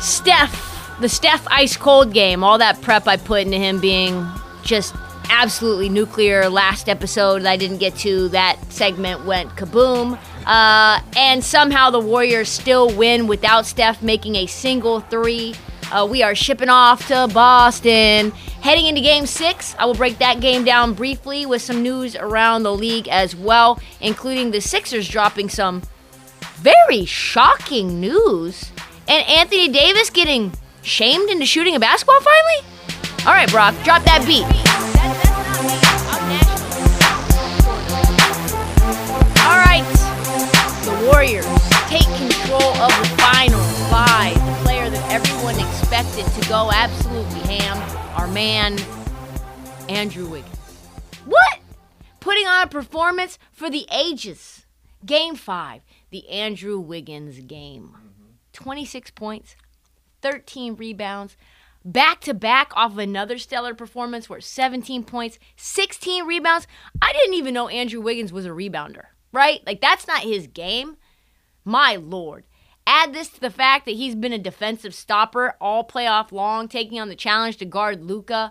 Steph, the Steph ice cold game, all that prep I put into him being just absolutely nuclear. Last episode I didn't get to, that segment went kaboom. Uh, and somehow the Warriors still win without Steph making a single three. Uh, we are shipping off to Boston. Heading into game six, I will break that game down briefly with some news around the league as well, including the Sixers dropping some very shocking news. And Anthony Davis getting shamed into shooting a basketball finally? All right, Brock, drop that beat. All right, the Warriors take control of the finals by the player that everyone expected to go absolutely ham, our man, Andrew Wiggins. What? Putting on a performance for the ages. Game five, the Andrew Wiggins game. 26 points, 13 rebounds, back to back off of another stellar performance where 17 points, 16 rebounds. I didn't even know Andrew Wiggins was a rebounder, right? Like, that's not his game. My lord. Add this to the fact that he's been a defensive stopper all playoff long, taking on the challenge to guard Luka.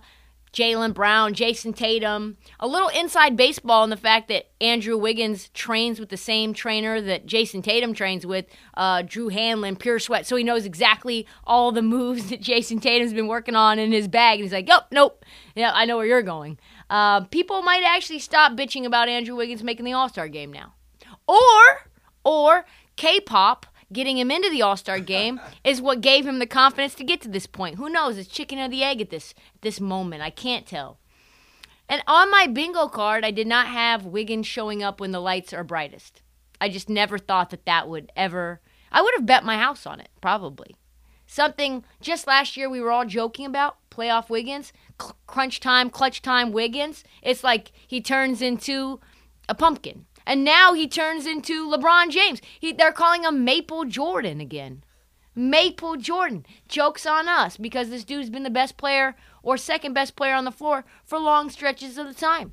Jaylen Brown, Jayson Tatum. A little inside baseball in the fact that Andrew Wiggins trains with the same trainer that Jayson Tatum trains with, uh, Drew Hanlen, Pure Sweat. So he knows exactly all the moves that Jayson Tatum's been working on in his bag. And he's like, yep, nope. Yeah, I know where you're going. Uh, people might actually stop bitching about Andrew Wiggins making the All Star game now. Or, or K pop getting him into the All Star game is what gave him the confidence to get to this point. Who knows? It's chicken or the egg at this this moment. I can't tell. And on my bingo card, I did not have Wiggins showing up when the lights are brightest. I just never thought that that would ever. I would have bet my house on it, probably. Something just last year we were all joking about playoff Wiggins, crunch time, clutch time Wiggins. It's like he turns into a pumpkin. And now he turns into LeBron James. He, they're calling him Maple Jordan again. Maple Jordan. Joke's on us because this dude's been the best player or second best player on the floor for long stretches of the time.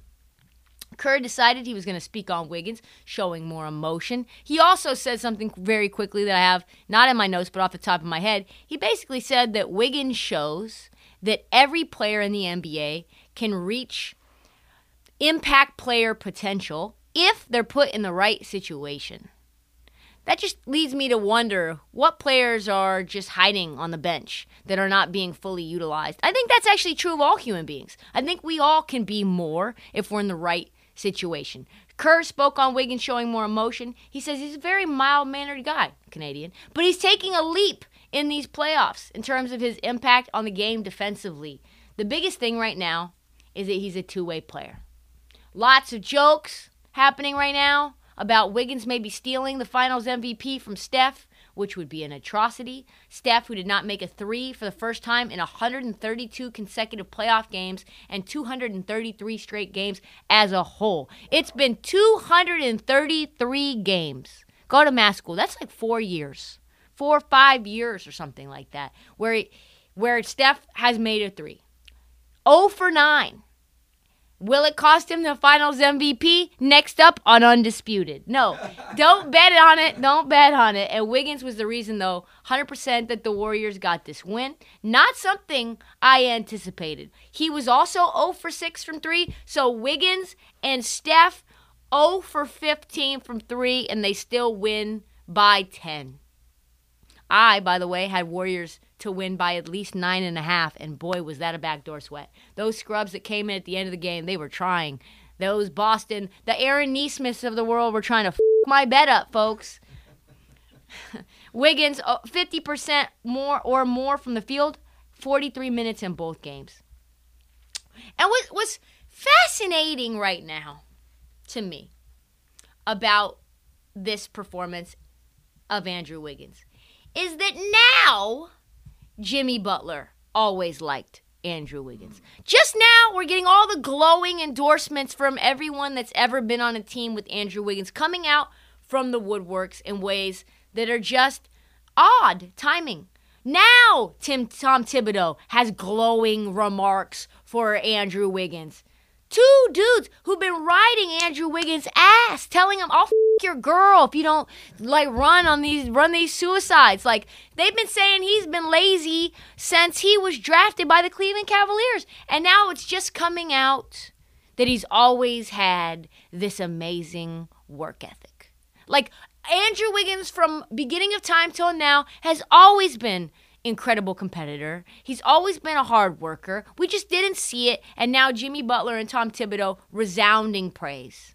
Kerr decided he was going to speak on Wiggins, showing more emotion. He also said something very quickly that I have not in my notes but off the top of my head. He basically said that Wiggins shows that every player in the NBA can reach impact player potential if they're put in the right situation. That just leads me to wonder what players are just hiding on the bench that are not being fully utilized. I think that's actually true of all human beings. I think we all can be more if we're in the right situation. Kerr spoke on Wiggins showing more emotion. He says he's a very mild mannered guy, Canadian, but he's taking a leap in these playoffs in terms of his impact on the game defensively. The biggest thing right now is that he's a two way player. Lots of jokes, happening right now about Wiggins maybe stealing the finals MVP from Steph, which would be an atrocity. Steph, who did not make a three for the first time in 132 consecutive playoff games and 233 straight games as a whole. It's been 233 games. Go to math school. That's like four years, four or five years or something like that, where, where Steph has made a three. 0 for 9 Will it cost him the finals MVP? Next up on Undisputed. No, don't bet on it. Don't bet on it. And Wiggins was the reason, though, 100% that the Warriors got this win. Not something I anticipated. He was also 0 for 6 from 3. So Wiggins and Steph 0 for 15 from 3, and they still win by 10. I, by the way, had Warriors to win by at least nine and a half, and boy, was that a backdoor sweat. Those scrubs that came in at the end of the game, they were trying. Those Boston, the Aaron Nesmiths of the world were trying to f- my bet up, folks. Wiggins, 50% more or more from the field, 43 minutes in both games. And what, what's fascinating right now to me about this performance of Andrew Wiggins is that now Jimmy Butler always liked Andrew Wiggins. Just now, we're getting all the glowing endorsements from everyone that's ever been on a team with Andrew Wiggins coming out from the woodworks in ways that are just odd timing. Now, Tim Tom Thibodeau has glowing remarks for Andrew Wiggins. Two dudes who've been riding Andrew Wiggins' ass, telling him, "I'll f- your girl if you don't like run on these run these suicides." Like they've been saying he's been lazy since he was drafted by the Cleveland Cavaliers, and now it's just coming out that he's always had this amazing work ethic. Like Andrew Wiggins from beginning of time till now has always been incredible competitor. He's always been a hard worker. We just didn't see it, and now Jimmy Butler and Tom Thibodeau resounding praise.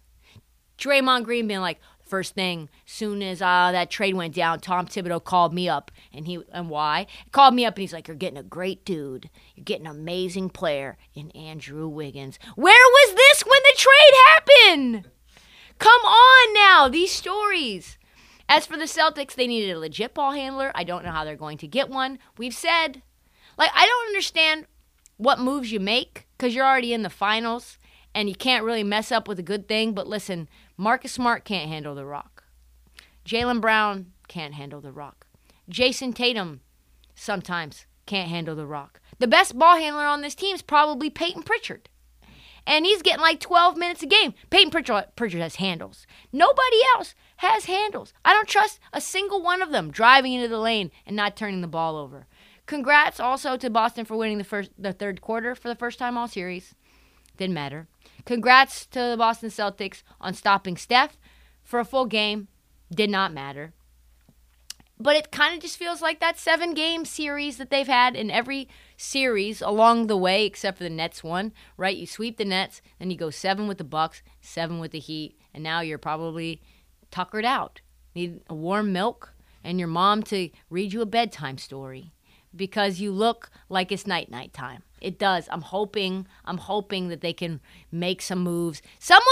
Draymond Green being like, first thing, soon as uh, that trade went down, Tom Thibodeau called me up, and he and why? He called me up, and he's like, "You're getting a great dude. You're getting an amazing player in Andrew Wiggins. Where was this when the trade happened? Come on now, these stories." As for the Celtics, they needed a legit ball handler. I don't know how they're going to get one. We've said, like, I don't understand what moves you make because you're already in the finals and you can't really mess up with a good thing. But listen, Marcus Smart can't handle the rock. Jaylen Brown can't handle the rock. Jayson Tatum sometimes can't handle the rock. The best ball handler on this team is probably Peyton Pritchard and he's getting like 12 minutes a game. Peyton Pritchard, Pritchard has handles. Nobody else has handles. I don't trust a single one of them driving into the lane and not turning the ball over. Congrats also to Boston for winning the first, the third quarter for the first time all series. Didn't matter. Congrats to the Boston Celtics on stopping Steph for a full game. Did not matter but it kind of just feels like that seven game series that they've had in every series along the way except for the Nets one, right? You sweep the Nets, then you go 7 with the Bucks, 7 with the Heat, and now you're probably tuckered out. Need a warm milk and your mom to read you a bedtime story because you look like it's night night time. It does. I'm hoping I'm hoping that they can make some moves. Someone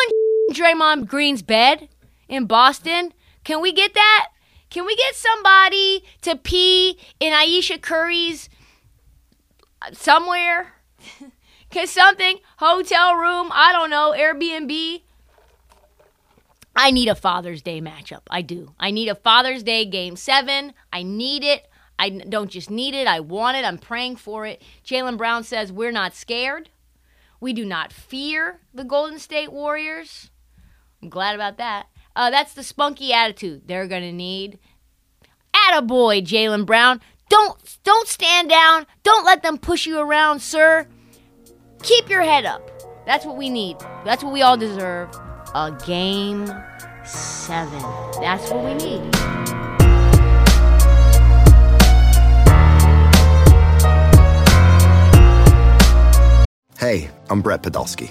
in Draymond Green's bed in Boston. Can we get that? Can we get somebody to pee in Ayesha Curry's uh, somewhere? Can something, hotel room, I don't know, Airbnb? I need a Father's Day matchup. I do. I need a Father's Day game seven. I need it. I don't just need it, I want it. I'm praying for it. Jaylen Brown says, We're not scared. We do not fear the Golden State Warriors. I'm glad about that. Uh, that's the spunky attitude they're going to need. Attaboy, Jaylen Brown. Don't don't stand down. Don't let them push you around, sir. Keep your head up. That's what we need. That's what we all deserve. A game seven. That's what we need. Hey, I'm Brett Podolsky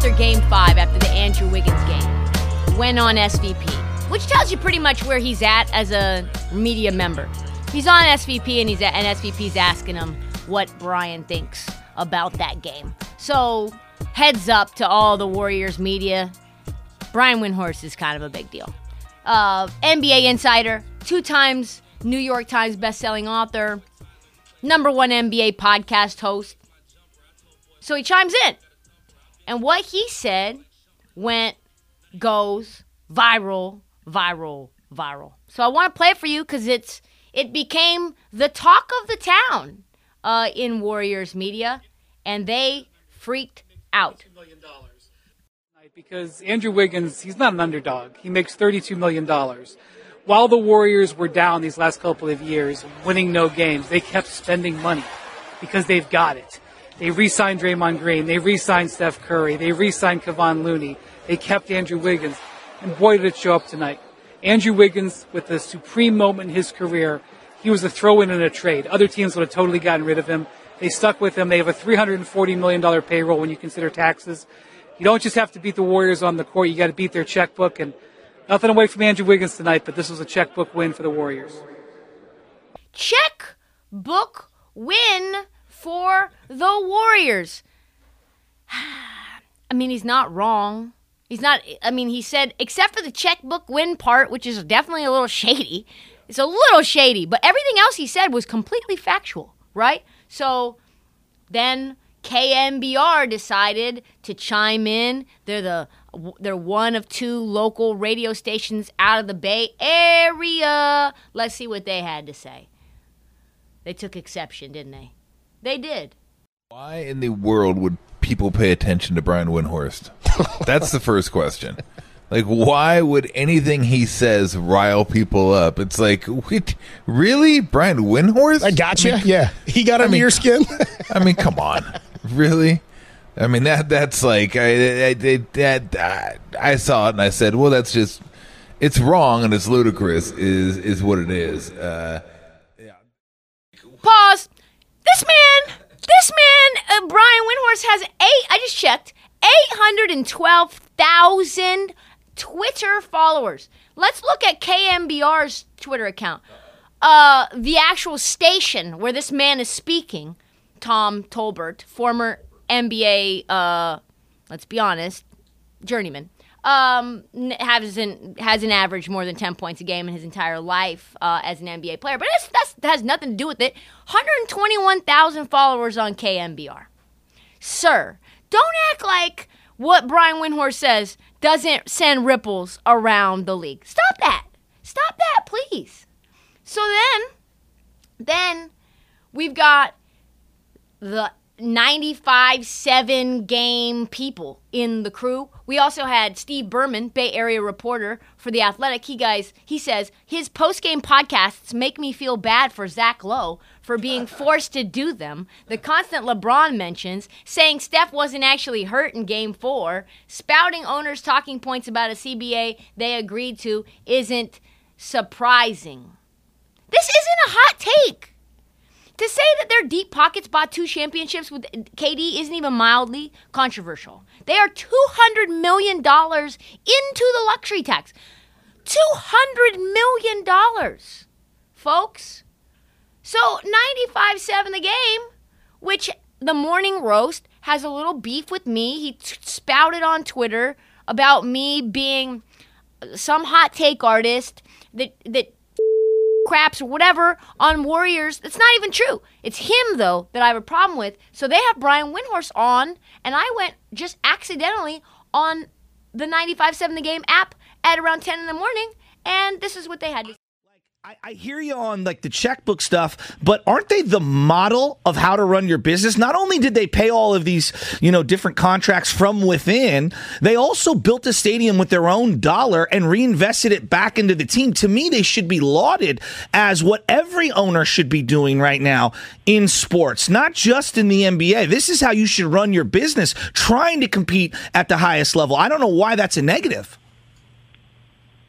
After game five, after the Andrew Wiggins game, went on SVP, which tells you pretty much where he's at as a media member. He's on SVP and he's at, and SVP's asking him what Brian thinks about that game. So heads up to all the Warriors media. Brian Windhorst is kind of a big deal. Uh, NBA insider, two times New York Times best-selling author, number one NBA podcast host. So he chimes in. And what he said went, goes viral, viral, viral. So I want to play it for you because it's it became the talk of the town uh, in Warriors media, and they freaked out. Because Andrew Wiggins, he's not an underdog. He makes $32 million. While the Warriors were down these last couple of years, winning no games, they kept spending money because they've got it. They re-signed Draymond Green. They re-signed Steph Curry. They re-signed Kevon Looney. They kept Andrew Wiggins. And boy, did it show up tonight. Andrew Wiggins, with the supreme moment in his career, he was a throw-in in a trade. Other teams would have totally gotten rid of him. They stuck with him. They have a $340 million payroll when you consider taxes. You don't just have to beat the Warriors on the court. You got to beat their checkbook. And nothing away from Andrew Wiggins tonight, but this was a checkbook win for the Warriors. Checkbook win for the Warriors. I mean, he's not wrong. He's not, I mean, he said, except for the checkbook win part, which is definitely a little shady. It's a little shady, but everything else he said was completely factual, right? So then KNBR decided to chime in. They're the they're one of two local radio stations out of the Bay Area. Let's see what they had to say. They took exception, didn't they? They did. Why in the world would people pay attention to Brian Windhorst? That's the first question. Like, why would anything he says rile people up? It's like, wait, really, Brian Windhorst? I got you. I mean, yeah, he got I under mean, your skin. I mean, come on, really? I mean that that's like I I, I, that, I saw it and I said, well, that's just it's wrong and it's ludicrous. Is is what it is. Uh, Pause. This man, this man, uh, Brian Windhorst has eight. I just checked, eight hundred and twelve thousand Twitter followers. Let's look at KNBR's Twitter account. Uh, the actual station where this man is speaking, Tom Tolbert, former NBA, uh, let's be honest, journeyman, um, hasn't hasn't averaged more than ten points a game in his entire life uh, as an NBA player. But that's, that has nothing to do with it. 121,000 followers on KNBR. Sir, don't act like what Brian Windhorst says doesn't send ripples around the league. Stop that. Stop that, please. So then, then we've got the 95 7 game people in the crew. We also had Steve Berman, Bay Area reporter for The Athletic. He guys, he says his post game podcasts make me feel bad for Zach Lowe for being forced to do them. The constant LeBron mentions, saying Steph wasn't actually hurt in game four, spouting owners' talking points about a CBA they agreed to isn't surprising. This isn't a hot take. To say that their deep pockets bought two championships with KD isn't even mildly controversial. They are $200 million into the luxury tax. $200 million, folks. So 95 7 the game, which the morning roast has a little beef with me. He t- spouted on Twitter about me being some hot take artist that, that craps or whatever on Warriors. That's not even true. It's him though that I have a problem with. So they have Brian Windhorst on, and I went just accidentally on the 95.7 The Game app at around 10 in the morning, and this is what they had to. I, I hear you on like the checkbook stuff, but aren't they the model of how to run your business? Not only did they pay all of these, you know, different contracts from within, they also built a stadium with their own dollar and reinvested it back into the team. To me, they should be lauded as what every owner should be doing right now in sports, not just in the NBA. This is how you should run your business, trying to compete at the highest level. I don't know why that's a negative.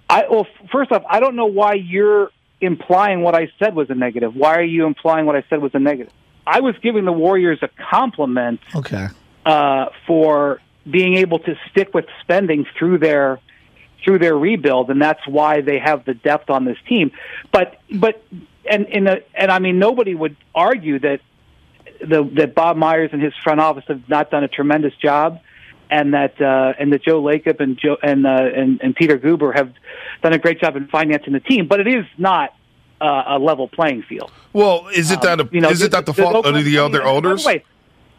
I well, first off, I don't know why you're implying what I said was a negative. Why are you implying what I said was a negative? I was giving the Warriors a compliment Okay. uh, for being able to stick with spending through their through their rebuild, and that's why they have the depth on this team. But but and in uh, and I mean nobody would argue that the that Bob Myers and his front office have not done a tremendous job, and that uh, and that Joe Lacob and Joe and, uh, and and Peter Guber have done a great job in financing the team. But it is not uh, a level playing field. Well, is it that Um, you know, is it that the fault of the other owners? way,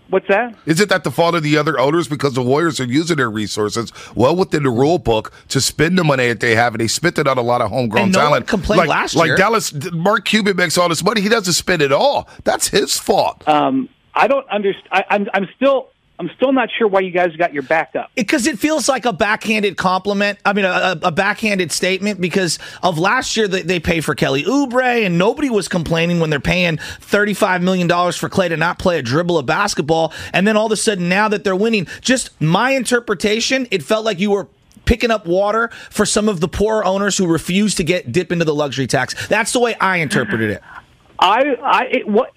What's that? Is it that the fault of the other owners because the Warriors are using their resources well within the rule book to spend the money that they have, and they spent it on a lot of homegrown And no one talent? complained like, last year. like. Dallas, Mark Cuban makes all this money. He doesn't spend it all. That's his fault. Um, I don't understand. I'm I'm still I'm still not sure why you guys got your back up. because it feels like a backhanded compliment. I mean, a, a backhanded statement because of last year that they pay for Kelly Oubre, and nobody was complaining when they're paying thirty-five million dollars for Clay to not play a dribble of basketball, and then all of a sudden now that they're winning, just my interpretation, it felt like you were. Picking up water for some of the poor owners who refuse to get dip into the luxury tax. That's the way I interpreted it. I I it what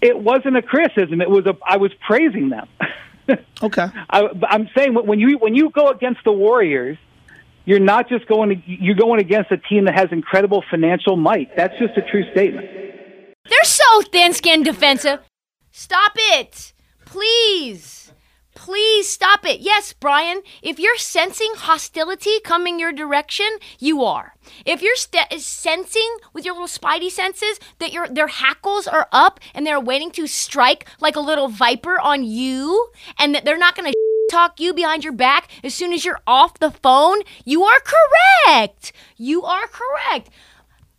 it wasn't a criticism. It was a I was praising them. Okay. I, I'm saying when you when you go against the Warriors, you're not just going to, you're going against a team that has incredible financial might. That's just a true statement. They're so thin skinned defensive. Stop it. Please. Please stop it. Yes, Brian, if you're sensing hostility coming your direction, you are. If you're st- sensing with your little spidey senses that your their hackles are up and they're waiting to strike like a little viper on you and that they're not going to talk you behind your back as soon as you're off the phone, you are correct. You are correct.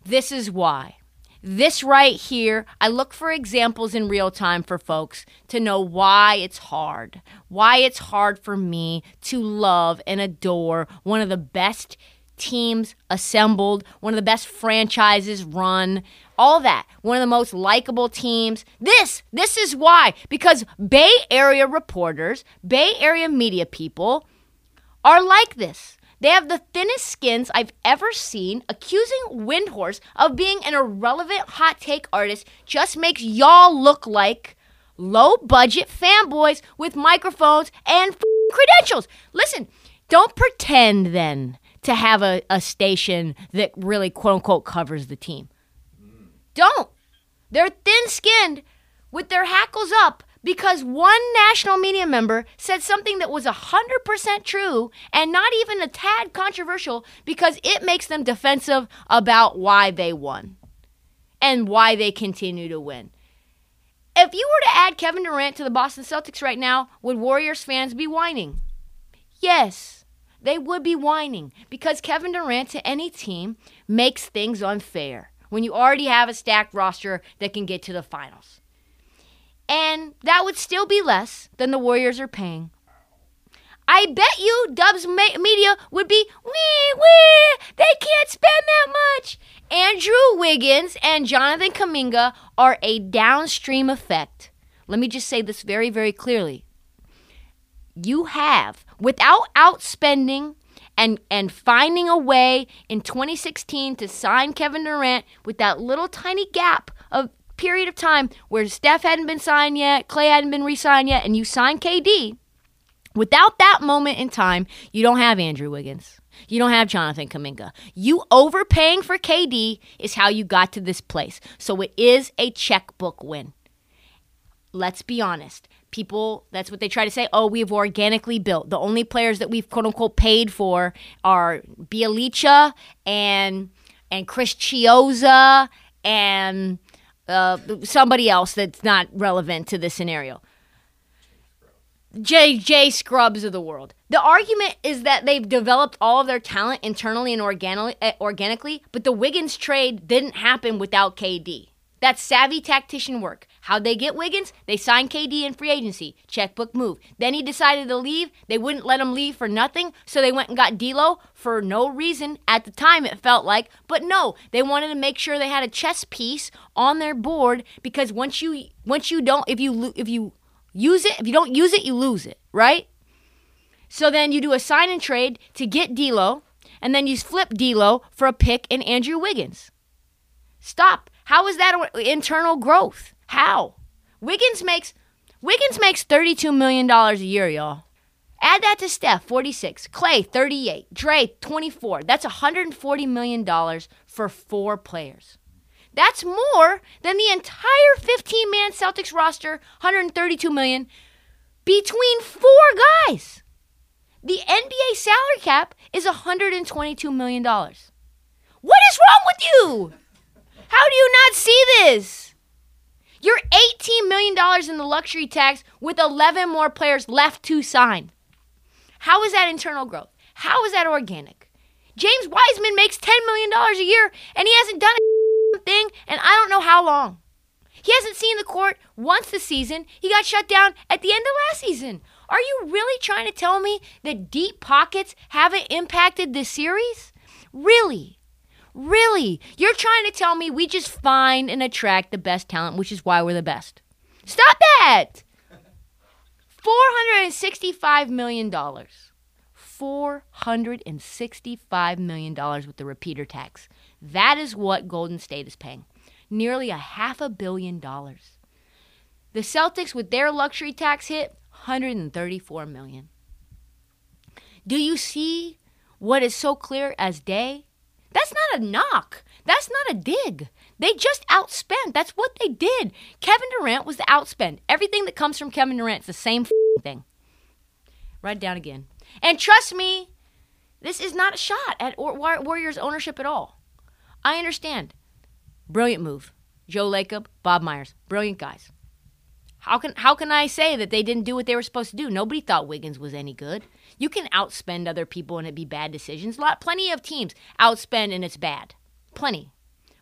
This is why. This right here, I look for examples in real time for folks to know why it's hard. Why it's hard for me to love and adore one of the best teams assembled, one of the best franchises run, all that. One of the most likable teams. This, this is why. Because Bay Area reporters, Bay Area media people are like this. They have the thinnest skins I've ever seen. Accusing Windhorst of being an irrelevant hot take artist just makes y'all look like low budget fanboys with microphones and credentials. Listen, don't pretend then to have a, a station that really quote unquote covers the team. Mm. Don't. They're thin skinned with their hackles up because one national media member said something that was 100% true and not even a tad controversial because it makes them defensive about why they won and why they continue to win. If you were to add Kevin Durant to the Boston Celtics right now, would Warriors fans be whining? Yes, they would be whining because Kevin Durant to any team makes things unfair when you already have a stacked roster that can get to the finals. And that would still be less than the Warriors are paying. I bet you Dubs Media would be, wee, wee, they can't spend that much. Andrew Wiggins and Jonathan Kuminga are a downstream effect. Let me just say this very, very clearly. You have, without outspending and, and finding a way in 2016 to sign Kevin Durant with that little tiny gap of period of time where Steph hadn't been signed yet, Clay hadn't been re signed yet, and you signed KD, without that moment in time, you don't have Andrew Wiggins. You don't have Jonathan Kuminga. You overpaying for KD is how you got to this place. So it is a checkbook win. Let's be honest. People, that's what they try to say. Oh, we've organically built. The only players that we've quote unquote paid for are Bjelica and and Chris Chiozza and uh, somebody else that's not relevant to this scenario. J J Scrubs of the world. The argument is that they've developed all of their talent internally and organically, uh, organically, but the Wiggins trade didn't happen without KD. That's savvy tactician work. How'd they get Wiggins? They signed KD in free agency. Checkbook move. Then he decided to leave. They wouldn't let him leave for nothing, so they went and got D'Lo for no reason. At the time, it felt like, but no, they wanted to make sure they had a chess piece on their board because once you once you don't if you if you use it if you don't use it you lose it right. So then you do a sign and trade to get D'Lo, and then you flip D'Lo for a pick in Andrew Wiggins. Stop. How is that internal growth? How? Wiggins makes Wiggins makes $32 million a year, y'all. Add that to Steph, 46. Clay, 38. Dre, 24. That's $140 million for four players. That's more than the entire 15-man Celtics roster, 132 million, between four guys. The NBA salary cap is 122 million dollars. What is wrong with you? How do you not see this? You're $18 million in the luxury tax with 11 more players left to sign. How is that internal growth? How is that organic? James Wiseman makes $10 million a year and he hasn't done a thing and I don't know how long. He hasn't seen the court once this season. He got shut down at the end of last season. Are you really trying to tell me that deep pockets haven't impacted this series? Really? Really? You're trying to tell me we just find and attract the best talent, which is why we're the best. Stop that! $465 million. $465 million with the repeater tax. That is what Golden State is paying. Nearly a half a billion dollars. The Celtics, with their luxury tax hit, 134 million. Do you see what is so clear as day? That's not a knock. That's not a dig. They just outspent. That's what they did. Kevin Durant was the outspend. Everything that comes from Kevin Durant is the same thing. Write it down again. And trust me, this is not a shot at Warriors ownership at all. I understand. Brilliant move. Joe Lacob, Bob Myers, brilliant guys. How can how can I say that they didn't do what they were supposed to do? Nobody thought Wiggins was any good. You can outspend other people and it be bad decisions. Lot plenty of teams outspend and it's bad. Plenty.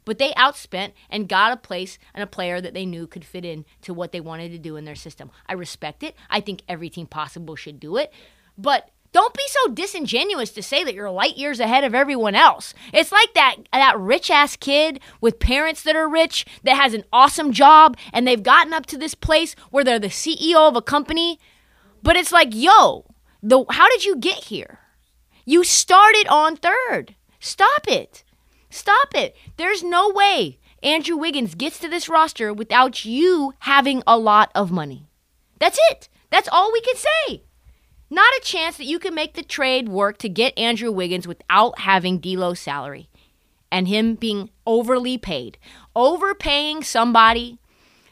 But they outspent and got a place and a player that they knew could fit in to what they wanted to do in their system. I respect it. I think every team possible should do it. But don't be so disingenuous to say that you're light years ahead of everyone else. It's like that that rich ass kid with parents that are rich that has an awesome job and they've gotten up to this place where they're the CEO of a company, but it's like, "Yo, the how did you get here? You started on third. Stop it. Stop it. There's no way Andrew Wiggins gets to this roster without you having a lot of money. That's it. That's all we can say. Not a chance that you can make the trade work to get Andrew Wiggins without having D'Lo's salary and him being overly paid. Overpaying somebody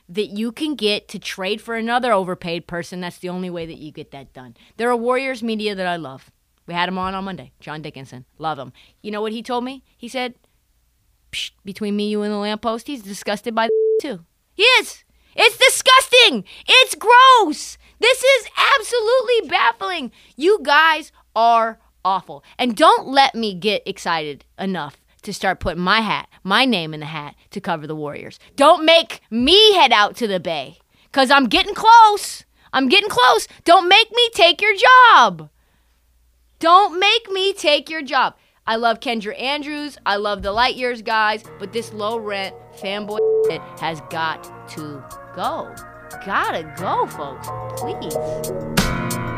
that you can get to trade for another overpaid person, that's the only way that you get that done. There are Warriors media that I love. We had him on on Monday, John Dickinson. Love him. You know what he told me? He said, between me, you, and the lamppost, he's disgusted by the too. He is. It's disgusting. It's gross. This is absolutely baffling. You guys are awful. And don't let me get excited enough to start putting my hat, my name in the hat to cover the Warriors. Don't make me head out to the Bay because I'm getting close. I'm getting close. Don't make me take your job. Don't make me take your job. I love Kendra Andrews. I love the Light Years guys, but this low rent fanboy has got to go. Gotta go, folks. Please.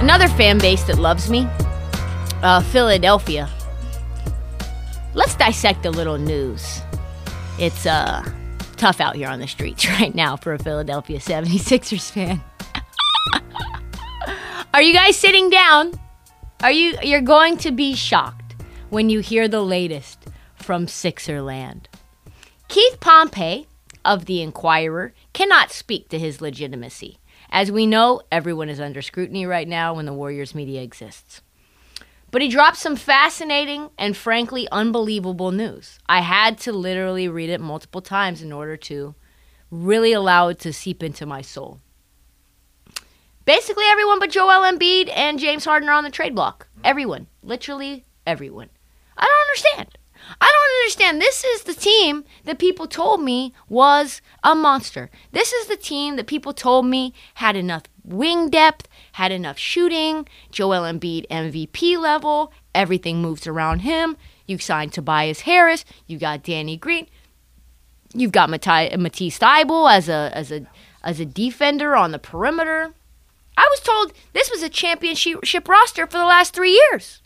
Another fan base that loves me, uh, Philadelphia. Let's dissect a little news. It's uh, tough out here on the streets right now for a Philadelphia 76ers fan. Are you guys sitting down? Are you you're going to be shocked when you hear the latest from Sixerland. Keith Pompey of the Inquirer cannot speak to his legitimacy. As we know, everyone is under scrutiny right now when the Warriors media exists. But he dropped some fascinating and frankly unbelievable news. I had to literally read it multiple times in order to really allow it to seep into my soul. Basically, everyone but Joel Embiid and James Harden are on the trade block. Everyone, literally everyone. I don't understand. I don't understand. This is the team that people told me was a monster. This is the team that people told me had enough wing depth, had enough shooting, Joel Embiid MVP level, everything moves around him. You signed Tobias Harris, you got Danny Green, you've got Matisse, Thybulle as a as a as a defender on the perimeter. I was told this was a championship roster for the last three years.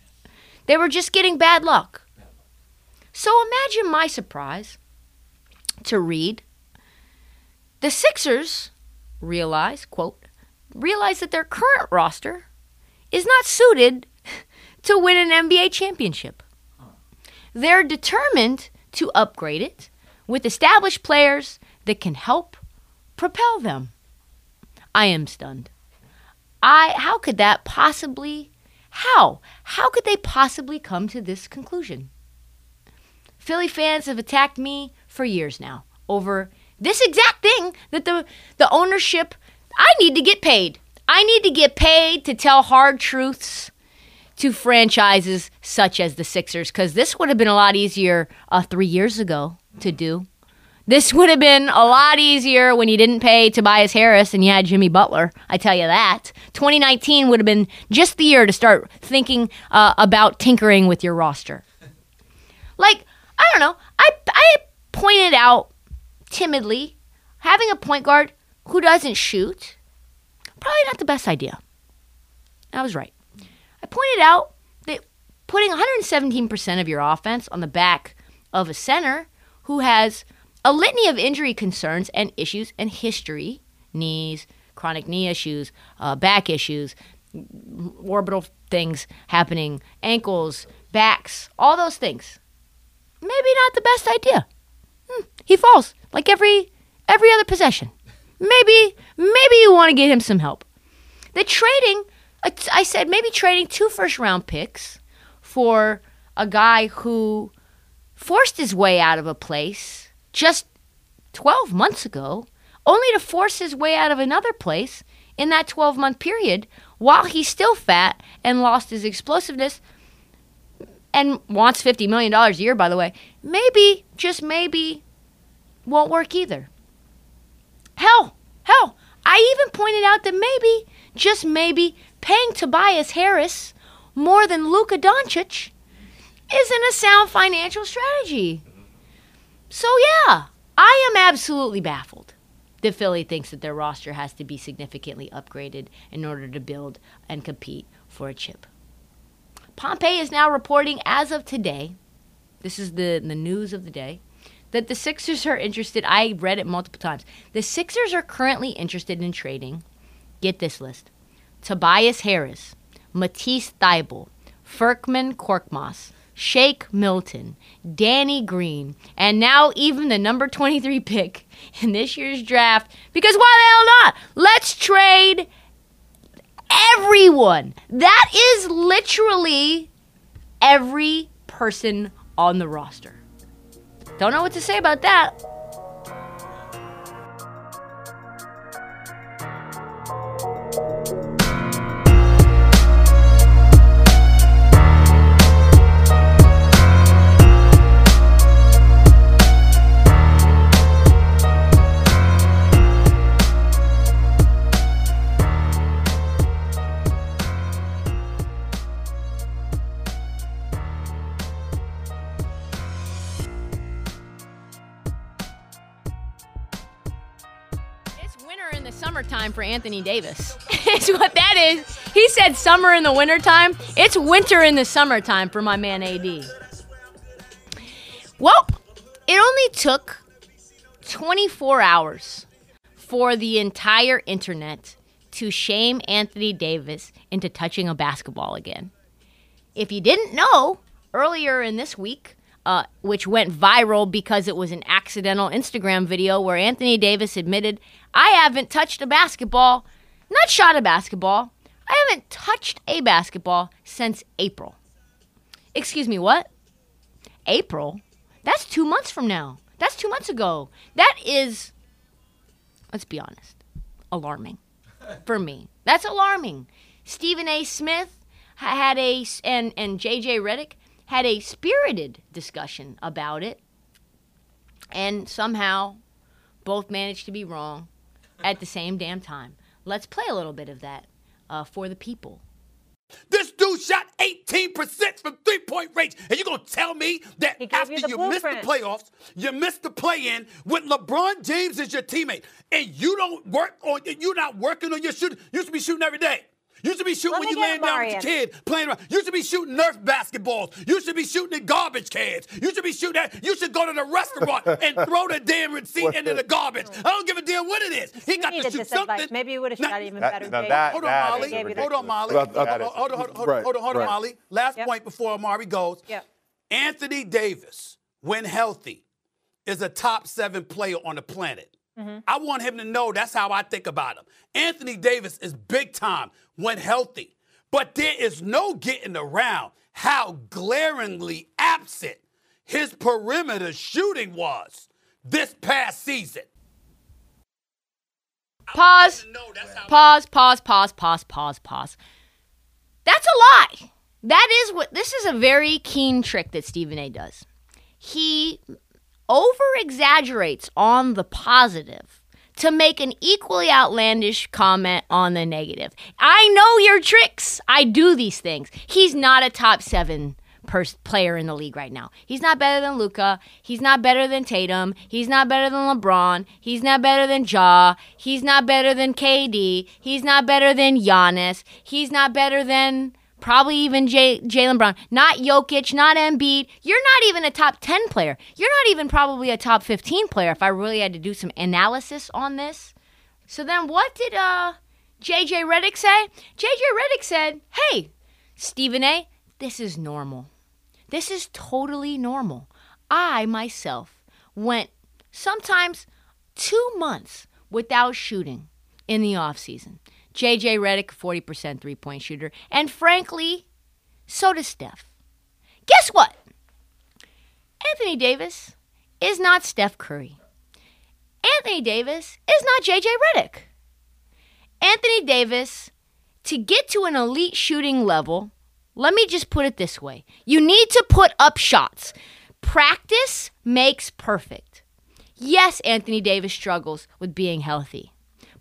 They were just getting bad luck. So imagine my surprise to read the Sixers realize, quote, realize that their current roster is not suited to win an NBA championship. They're determined to upgrade it with established players that can help propel them. I am stunned. I how could that possibly how? How could they possibly come to this conclusion? Philly fans have attacked me for years now over this exact thing that the the ownership I need to get paid. I need to get paid to tell hard truths to franchises such as the Sixers cuz this would have been a lot easier uh, 3 years ago to do. This would have been a lot easier when you didn't pay Tobias Harris and you had Jimmy Butler. I tell you that. 2019 would have been just the year to start thinking uh, about tinkering with your roster. Like, I don't know. I, I pointed out timidly having a point guard who doesn't shoot, probably not the best idea. I was right. I pointed out that putting 117% of your offense on the back of a center who has a litany of injury concerns and issues and history knees, chronic knee issues, uh, back issues, orbital things happening, ankles, backs, all those things. Maybe not the best idea. Hmm, he falls like every every other possession. Maybe maybe you want to get him some help. The trading, I said maybe trading two first round picks for a guy who forced his way out of a place just 12 months ago, only to force his way out of another place in that 12 month period while he's still fat and lost his explosiveness and wants $50 million a year, by the way, maybe, just maybe, won't work either. Hell, hell, I even pointed out that maybe, just maybe, paying Tobias Harris more than Luka Doncic isn't a sound financial strategy. So, yeah, I am absolutely baffled that Philly thinks that their roster has to be significantly upgraded in order to build and compete for a chip. Pompey is now reporting as of today, this is the, the news of the day, that the Sixers are interested. I read it multiple times. The Sixers are currently interested in trading, get this list Tobias Harris, Matisse Thybulle, Furkan Korkmaz, Shake Milton, Danny Green, and now even the number 23 pick in this year's draft. Because why the hell not? Let's trade everyone. That is literally every person on the roster. Don't know what to say about that. Summertime for Anthony Davis. it's what that is. He said summer in the wintertime. It's winter in the summertime for my man AD. Well, it only took 24 hours for the entire internet to shame Anthony Davis into touching a basketball again. If you didn't know, earlier in this week, uh, which went viral because it was an accidental Instagram video where Anthony Davis admitted, I haven't touched a basketball, not shot a basketball. I haven't touched a basketball since April. Excuse me, what? April? That's two months from now. That's two months ago. That is, let's be honest, alarming. for me. That's alarming. Stephen A. Smith had a and and JJ Redick had a spirited discussion about it, and somehow both managed to be wrong at the same damn time. Let's play a little bit of that uh, for the people. This dude shot 18% from three point range. And you're going to tell me that after you you, the missed the playoffs, you missed the play in with LeBron James as your teammate, and you don't work on, you're not working on your shooting. You should be shooting every day. You should be shooting Let when you get laying down with your kid playing around. You should be shooting Nerf basketballs. You should be shooting at garbage cans. You should be shooting at, you should go to the restaurant and throw the damn receipt into the garbage. I don't give a damn what it is. He got to needed shoot something. Maybe you would have shot even That- better. now that- Hold on, that Molly. is Gave you that. Hold on, Molly. Well, Hold on, that is- hold on, hold on, Right, hold on, hold on, right. Molly. Last Yep. point before Amari goes. Yep. Anthony Davis, when healthy, is a top seven player on the planet. Mm-hmm. I want him to know that's how I think about him. Anthony Davis is big time when healthy, but there is no getting around how glaringly absent his perimeter shooting was this past season. Pause. Pause, pause, pause, pause, pause, pause. That's a lie. That is what this is a very keen trick that Stephen A does. He over exaggerates on the positive to make an equally outlandish comment on the negative. I know your tricks. I do these things. He's not a top 7 pers- player in the league right now. He's not better than Luka. He's not better than Tatum. He's not better than LeBron. He's not better than Ja. He's not better than KD. He's not better than Giannis. He's not better than probably even J- Jaylen Brown. Not Jokic, not Embiid. You're not even a top 10 player. You're not even probably a top 15 player if I really had to do some analysis on this. So then what did uh JJ Redick say? JJ Redick said, "Hey, Stephen A, this is normal. This is totally normal. I myself went sometimes 2 months without shooting in the off season. JJ Redick 40% three-point shooter, and frankly, so does Steph. Guess what? Anthony Davis is not Steph Curry. Anthony Davis is not JJ Redick. Anthony Davis, to get to an elite shooting level, let me just put it this way you need to put up shots. Practice makes perfect. Yes, Anthony Davis struggles with being healthy,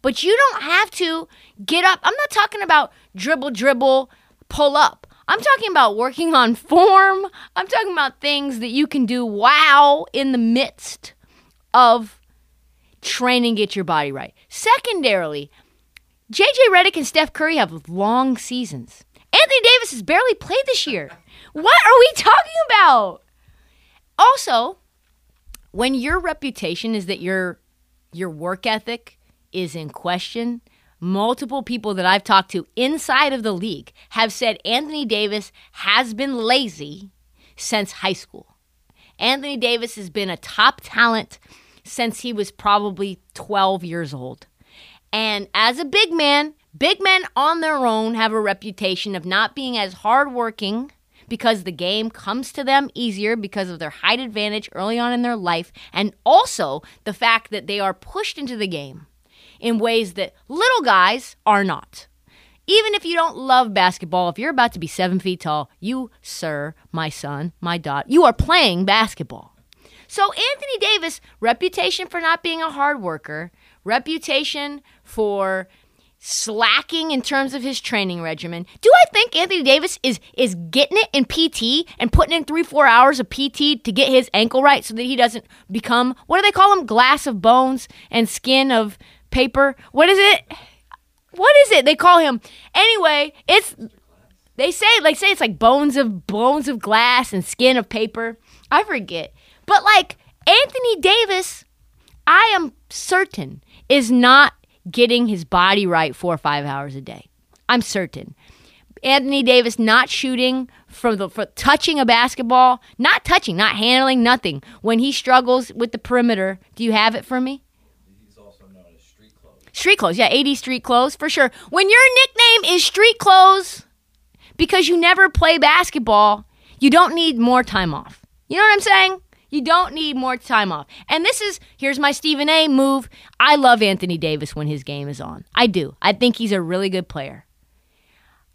but you don't have to get up. I'm not talking about dribble, dribble, pull up. I'm talking about working on form. I'm talking about things that you can do wow in the midst of training, get your body right. Secondarily, JJ Redick and Steph Curry have long seasons. Anthony Davis has barely played this year. What are we talking about? Also, when your reputation is that your your work ethic is in question, multiple people that I've talked to inside of the league have said Anthony Davis has been lazy since high school. Anthony Davis has been a top talent since he was probably 12 years old. And as a big man, big men on their own have a reputation of not being as hardworking because the game comes to them easier because of their height advantage early on in their life, and also the fact that they are pushed into the game in ways that little guys are not. Even if you don't love basketball, if you're about to be seven feet tall, you, sir, my son, my daughter, you are playing basketball. So Anthony Davis, reputation for not being a hard worker, reputation for slacking in terms of his training regimen. Do I think Anthony Davis is is getting it in PT and putting in three four hours of PT to get his ankle right so that he doesn't become what do they call him glass of bones and skin of paper? What is it? What is it they call him? Anyway, it's they say like say it's like bones of bones of glass and skin of paper. I forget. But like Anthony Davis, I am certain is not getting his body right four or five hours a day. I'm certain. Anthony Davis not shooting from the for touching a basketball, not touching, not handling, nothing. When he struggles with the perimeter, do you have it for me? Street clothes, yeah, 80 street clothes for sure. When your nickname is street clothes because you never play basketball, you don't need more time off. You know what I'm saying? You don't need more time off. And this is here's my Stephen A move. I love Anthony Davis when his game is on. I do. I think he's a really good player.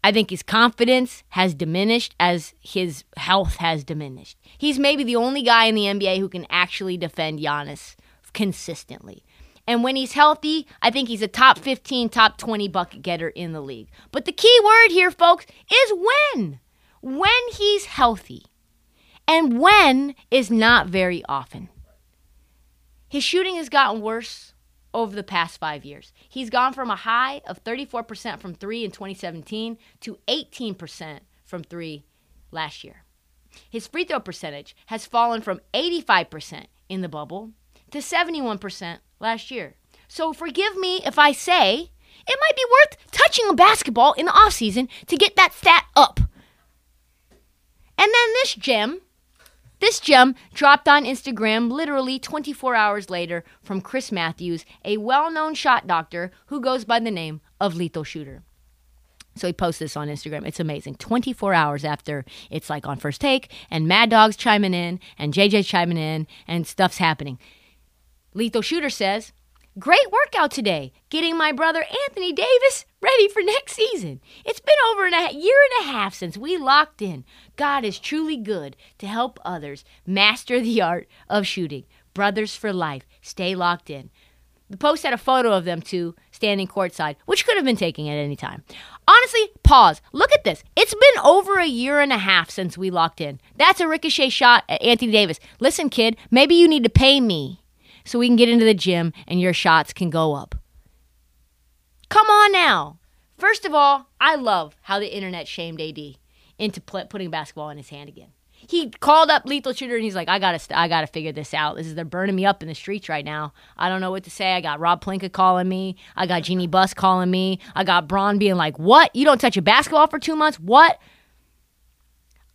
I think his confidence has diminished as his health has diminished. He's maybe the only guy in the NBA who can actually defend Giannis consistently. And when he's healthy, I think he's a top 15, top 20 bucket getter in the league. But the key word here, folks, is when. When he's healthy. And when is not very often. His shooting has gotten worse over the past five years. He's gone from a high of 34% from three in 2017 to 18% from three last year. His free throw percentage has fallen from 85% in the bubble to 71% last year. So forgive me if I say it might be worth touching a basketball in the offseason to get that stat up. And then this gem, this gem dropped on Instagram literally 24 hours later from Chris Matthews, a well known shot doctor who goes by the name of Lethal Shooter. So he posts this on Instagram. It's amazing. 24 hours after it's like on first take, and Mad Dog's chiming in, and JJ's chiming in, and stuff's happening. Lethal Shooter says, Great workout today, getting my brother Anthony Davis ready for next season. It's been over a year and a half since we locked in. God is truly good to help others master the art of shooting. Brothers for life. Stay locked in. The post had a photo of them two standing courtside, which could have been taken at any time. Honestly, pause. Look at this. It's been over a year and a half since we locked in. That's a ricochet shot at Anthony Davis. Listen, kid, maybe you need to pay me so we can get into the gym and your shots can go up. Come on now. First of all, I love how the internet shamed AD into pl- putting basketball in his hand again. He called up Lethal Shooter and he's like, "I gotta, st- I gotta figure this out. This is they're burning me up in the streets right now. I don't know what to say. I got Rob Pelinka calling me. I got Jeanie Buss calling me. I got Bron being like, "What? You don't touch a basketball for two months? What?"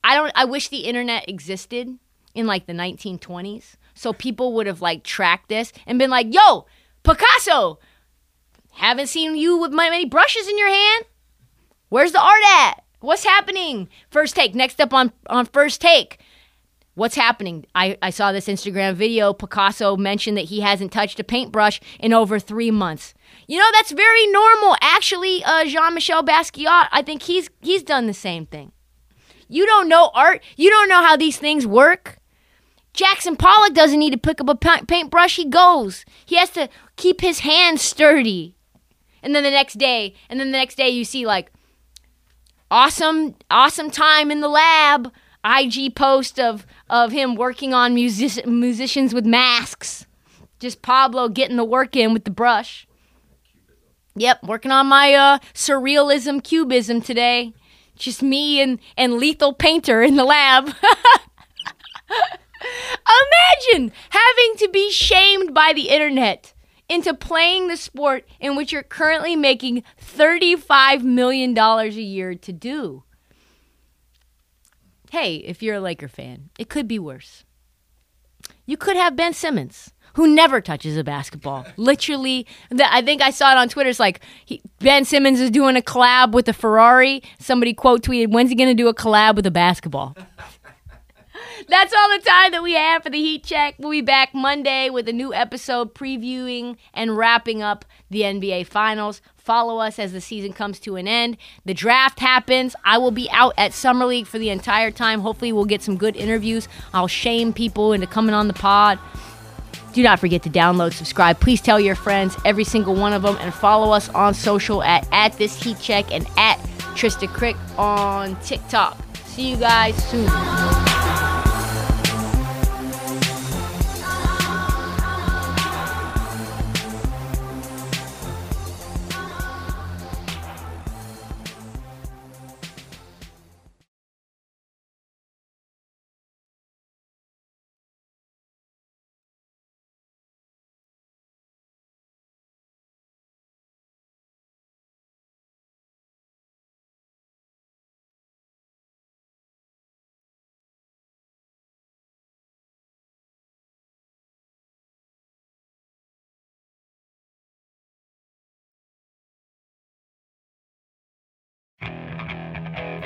I don't. I wish the internet existed in like the 1920s, so people would have like tracked this and been like, "Yo, Picasso, haven't seen you with my many brushes in your hand. Where's the art at? What's happening? First take. Next up on on first take. What's happening? I, I saw this Instagram video. Picasso mentioned that he hasn't touched a paintbrush in over three months. You know that's very normal. Actually, uh, Jean Michel Basquiat, I think he's he's done the same thing. You don't know art. You don't know how these things work. Jackson Pollock doesn't need to pick up a paintbrush. He goes. He has to keep his hands sturdy. And then the next day, and then the next day, you see like awesome, awesome time in the lab. IG post of of him working on music, musicians with masks. Just Pablo getting the work in with the brush. Yep, working on my uh, surrealism cubism today. Just me and, and Lethal Painter in the lab. Imagine having to be shamed by the internet into playing the sport in which you're currently making $35 million a year to do. Hey, if you're a Laker fan, it could be worse. You could have Ben Simmons, who never touches a basketball. Literally, I think I saw it on Twitter. It's like he, Ben Simmons is doing a collab with a Ferrari. Somebody quote tweeted, "When's he going to do a collab with a basketball?" That's all the time that we have for the Heat Check. We'll be back Monday with a new episode previewing and wrapping up the NBA Finals. Follow us as the season comes to an end. The draft happens. I will be out at Summer League for the entire time. Hopefully, we'll get some good interviews. I'll shame people into coming on the pod. Do not forget to download, subscribe. Please tell your friends, every single one of them, and follow us on social at, at this heat check and at Trista Crick on TikTok. See you guys soon.